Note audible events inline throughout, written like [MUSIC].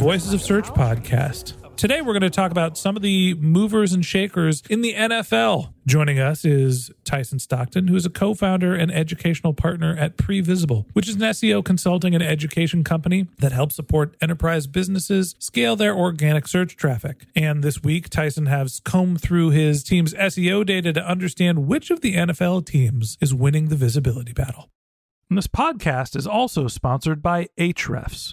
Voices of Search podcast. Today we're going to talk about some of the movers and shakers in the NFL. Joining us is Tyson Stockton, who is a co-founder and educational partner at Previsible, which is an SEO consulting and education company that helps support enterprise businesses scale their organic search traffic. And this week Tyson has combed through his team's SEO data to understand which of the NFL teams is winning the visibility battle. And this podcast is also sponsored by Ahrefs.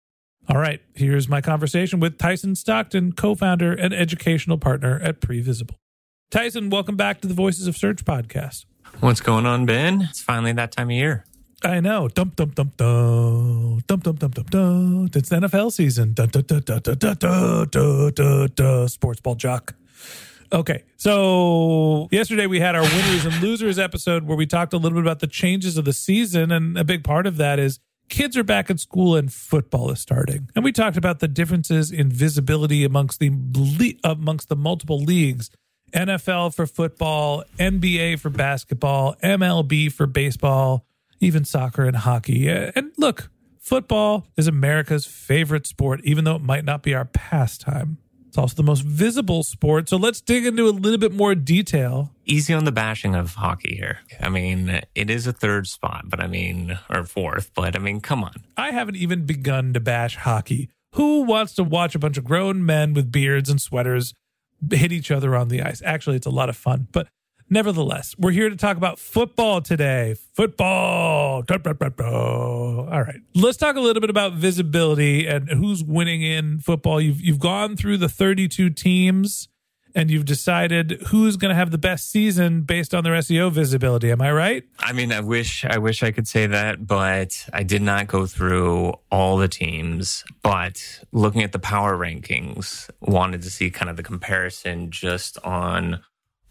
All right, here's my conversation with Tyson Stockton, co-founder and educational partner at Previsible. Tyson, welcome back to the Voices of Search podcast. What's going on, Ben? It's finally that time of year. I know. Dum dum dum dum dum dum dum dum dum. It's the NFL season. Dun, dun, dun. Sports ball jock. Okay, so yesterday we had our winners and losers episode where we talked a little bit about the changes of the season, and a big part of that is kids are back at school and football is starting. And we talked about the differences in visibility amongst the amongst the multiple leagues. NFL for football, NBA for basketball, MLB for baseball, even soccer and hockey. And look, football is America's favorite sport, even though it might not be our pastime. It's also the most visible sport. So let's dig into a little bit more detail. Easy on the bashing of hockey here. I mean, it is a third spot, but I mean, or fourth, but I mean, come on. I haven't even begun to bash hockey. Who wants to watch a bunch of grown men with beards and sweaters hit each other on the ice? Actually, it's a lot of fun. But nevertheless, we're here to talk about football today. Football. All right. Let's talk a little bit about visibility and who's winning in football. You've you've gone through the 32 teams and you've decided who's going to have the best season based on their SEO visibility. Am I right? I mean, I wish, I wish I could say that, but I did not go through all the teams. But looking at the power rankings, wanted to see kind of the comparison just on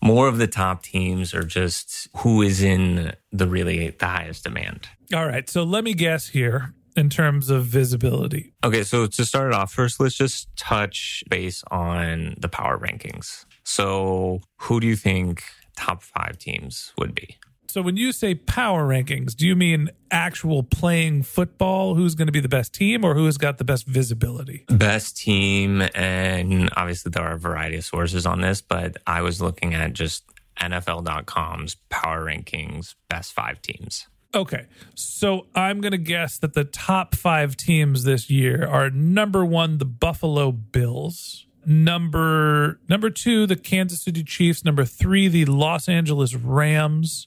more of the top teams are just who is in the really the highest demand. All right. So let me guess here in terms of visibility. Okay, so to start it off, first let's just touch base on the power rankings. So, who do you think top five teams would be? So when you say power rankings, do you mean actual playing football? Who's going to be the best team or who has got the best visibility? Best team, and obviously there are a variety of sources on this, but I was looking at just NFL.com's power rankings, best five teams. Okay. So I'm going to guess that the top five teams this year are number one, the Buffalo Bills. Number number two, the Kansas City Chiefs. Number three, the Los Angeles Rams.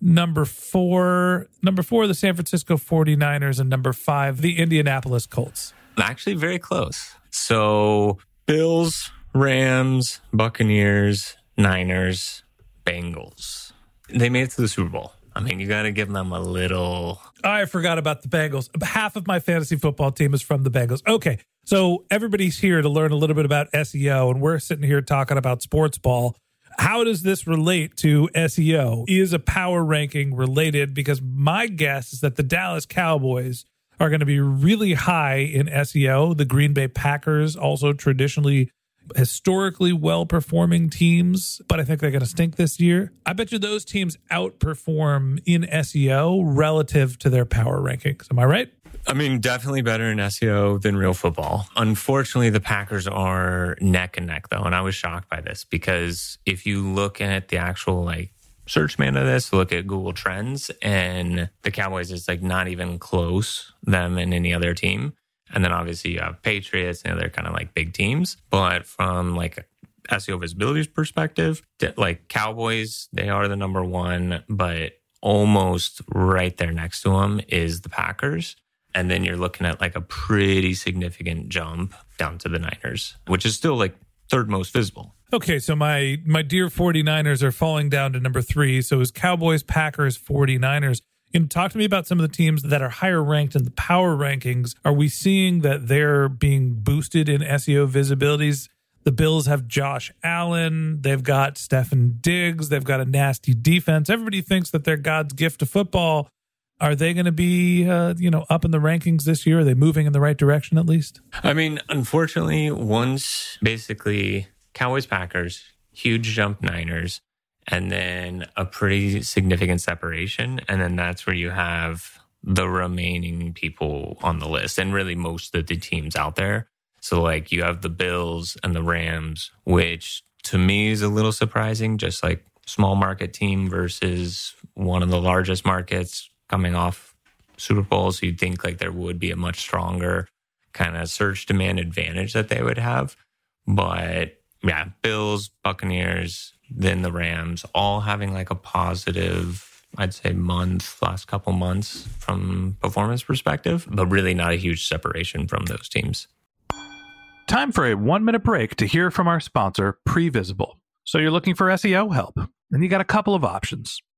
Number four, number four, the San Francisco 49ers, and number five, the Indianapolis Colts. Actually, very close. So Bills, Rams, Buccaneers, Niners, Bengals. They made it to the Super Bowl. I mean, you got to give them a little. I forgot about the Bengals. Half of my fantasy football team is from the Bengals. Okay. So everybody's here to learn a little bit about SEO, and we're sitting here talking about sports ball. How does this relate to SEO? Is a power ranking related? Because my guess is that the Dallas Cowboys are going to be really high in SEO. The Green Bay Packers also traditionally historically well performing teams, but I think they're going to stink this year. I bet you those teams outperform in SEO relative to their power rankings. Am I right? I mean, definitely better in SEO than real football. Unfortunately, the Packers are neck and neck, though. And I was shocked by this because if you look at the actual like search man of this, look at Google Trends, and the Cowboys is like not even close them and any other team. And then obviously you have Patriots and other kind of like big teams. But from like SEO visibility's perspective, like Cowboys, they are the number one, but almost right there next to them is the Packers. And then you're looking at like a pretty significant jump down to the Niners, which is still like third most visible. Okay, so my my dear 49ers are falling down to number 3. So is Cowboys, Packers, 49ers. You know, talk to me about some of the teams that are higher ranked in the power rankings. Are we seeing that they're being boosted in SEO visibilities? The Bills have Josh Allen. They've got Stefon Diggs. They've got a nasty defense. Everybody thinks that they're God's gift to football. Are they going to be, uh, you know, up in the rankings this year? Are they moving in the right direction at least? I mean, unfortunately, once basically Cowboys, Packers, huge jump Niners, and then a pretty significant separation. And then that's where you have the remaining people on the list and really most of the teams out there. So, like, you have the Bills and the Rams, which to me is a little surprising, just like small market team versus one of the largest markets coming off Super Bowl. So, you'd think like there would be a much stronger kind of search demand advantage that they would have. But yeah, Bills, Buccaneers, then the Rams, all having like a positive, I'd say, month, last couple months from performance perspective, but really not a huge separation from those teams. Time for a one minute break to hear from our sponsor, Previsible. So you're looking for SEO help, and you got a couple of options.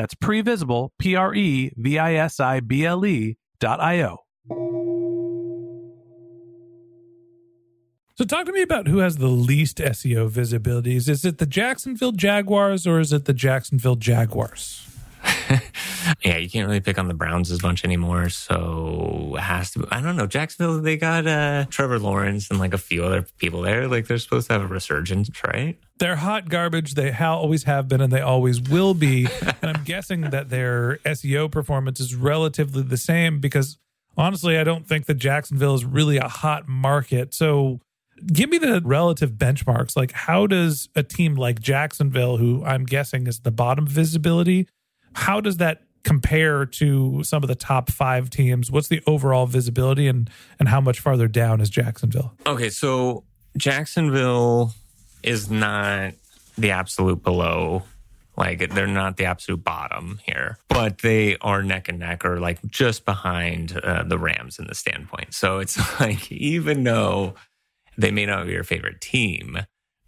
That's Previsible, P R E V I S I B L E dot I O. So, talk to me about who has the least SEO visibilities. Is it the Jacksonville Jaguars or is it the Jacksonville Jaguars? [LAUGHS] yeah, you can't really pick on the Browns as much anymore. So it has to. Be, I don't know. Jacksonville, they got uh, Trevor Lawrence and like a few other people there. Like they're supposed to have a resurgence, right? They're hot garbage. They ha- always have been, and they always will be. [LAUGHS] and I'm guessing that their SEO performance is relatively the same because honestly, I don't think that Jacksonville is really a hot market. So give me the relative benchmarks. Like, how does a team like Jacksonville, who I'm guessing is the bottom visibility, how does that compare to some of the top five teams? What's the overall visibility and and how much farther down is Jacksonville? Okay, so Jacksonville is not the absolute below. Like they're not the absolute bottom here, but they are neck and neck or like just behind uh, the Rams in the standpoint. So it's [LAUGHS] like even though they may not be your favorite team,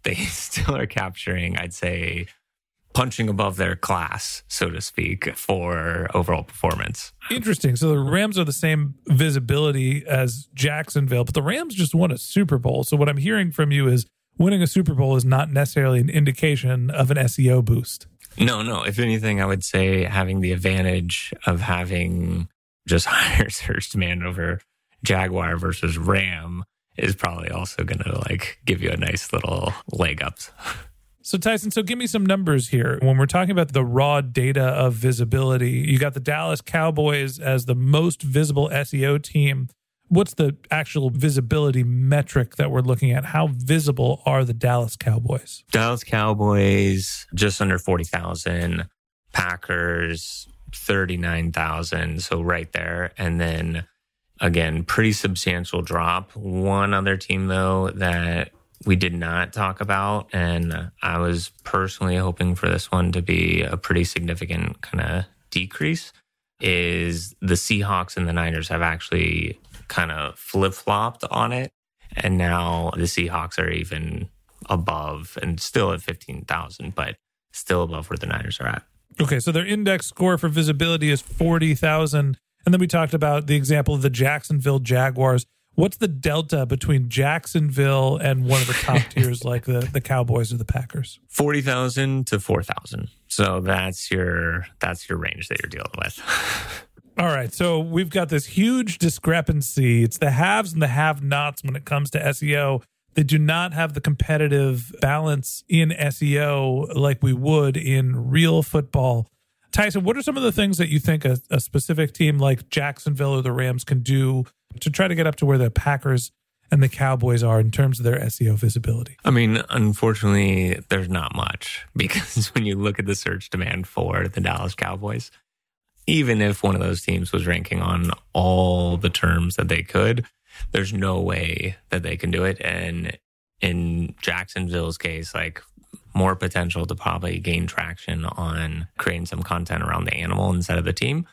they [LAUGHS] still are capturing, I'd say, punching above their class, so to speak, for overall performance. Interesting. So the Rams are the same visibility as Jacksonville, but the Rams just won a Super Bowl. So what I'm hearing from you is winning a Super Bowl is not necessarily an indication of an SEO boost. No, no. If anything, I would say having the advantage of having just [LAUGHS] higher search demand over Jaguar versus Ram is probably also going to like give you a nice little leg up. [LAUGHS] So Tyson, so give me some numbers here. When we're talking about the raw data of visibility, you got the Dallas Cowboys as the most visible SEO team. What's the actual visibility metric that we're looking at? How visible are the Dallas Cowboys? Dallas Cowboys just under 40,000, Packers 39,000, so right there. And then again, pretty substantial drop. One other team though that we did not talk about. And I was personally hoping for this one to be a pretty significant kind of decrease. Is the Seahawks and the Niners have actually kind of flip flopped on it. And now the Seahawks are even above and still at 15,000, but still above where the Niners are at. Okay, so their index score for visibility is 40,000. And then we talked about the example of the Jacksonville Jaguars What's the delta between Jacksonville and one of the top [LAUGHS] tiers like the, the Cowboys or the Packers? 40,000 to 4,000. So that's your that's your range that you're dealing with. [LAUGHS] All right. So we've got this huge discrepancy. It's the haves and the have-nots when it comes to SEO. They do not have the competitive balance in SEO like we would in real football. Tyson, what are some of the things that you think a, a specific team like Jacksonville or the Rams can do to try to get up to where the Packers and the Cowboys are in terms of their SEO visibility? I mean, unfortunately, there's not much [LAUGHS] because when you look at the search demand for the Dallas Cowboys, even if one of those teams was ranking on all the terms that they could, there's no way that they can do it. And in Jacksonville's case, like more potential to probably gain traction on creating some content around the animal instead of the team.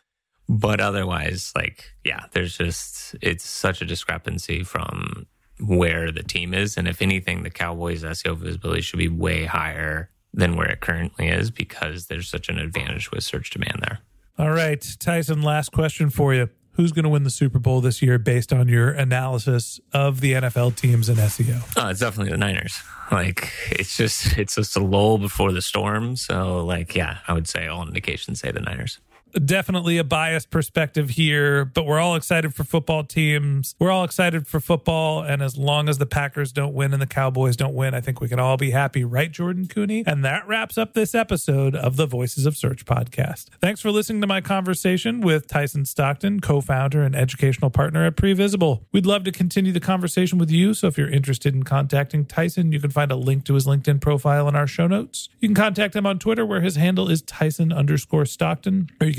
But otherwise, like, yeah, there's just, it's such a discrepancy from where the team is. And if anything, the Cowboys' SEO visibility should be way higher than where it currently is because there's such an advantage with search demand there. All right, Tyson, last question for you. Who's going to win the Super Bowl this year based on your analysis of the NFL teams and SEO? Oh, it's definitely the Niners. Like it's just it's just a lull before the storm. So like yeah, I would say all indications say the Niners definitely a biased perspective here, but we're all excited for football teams. We're all excited for football. And as long as the Packers don't win and the Cowboys don't win, I think we can all be happy, right, Jordan Koene? And that wraps up this episode of the Voices of Search podcast. Thanks for listening to my conversation with Tyson Stockton, co founder and educational partner at Previsible. We'd love to continue the conversation with you. So if you're interested in contacting Tyson, you can find a link to his LinkedIn profile in our show notes. You can contact him on Twitter, where his handle is Tyson underscore Stockton, or you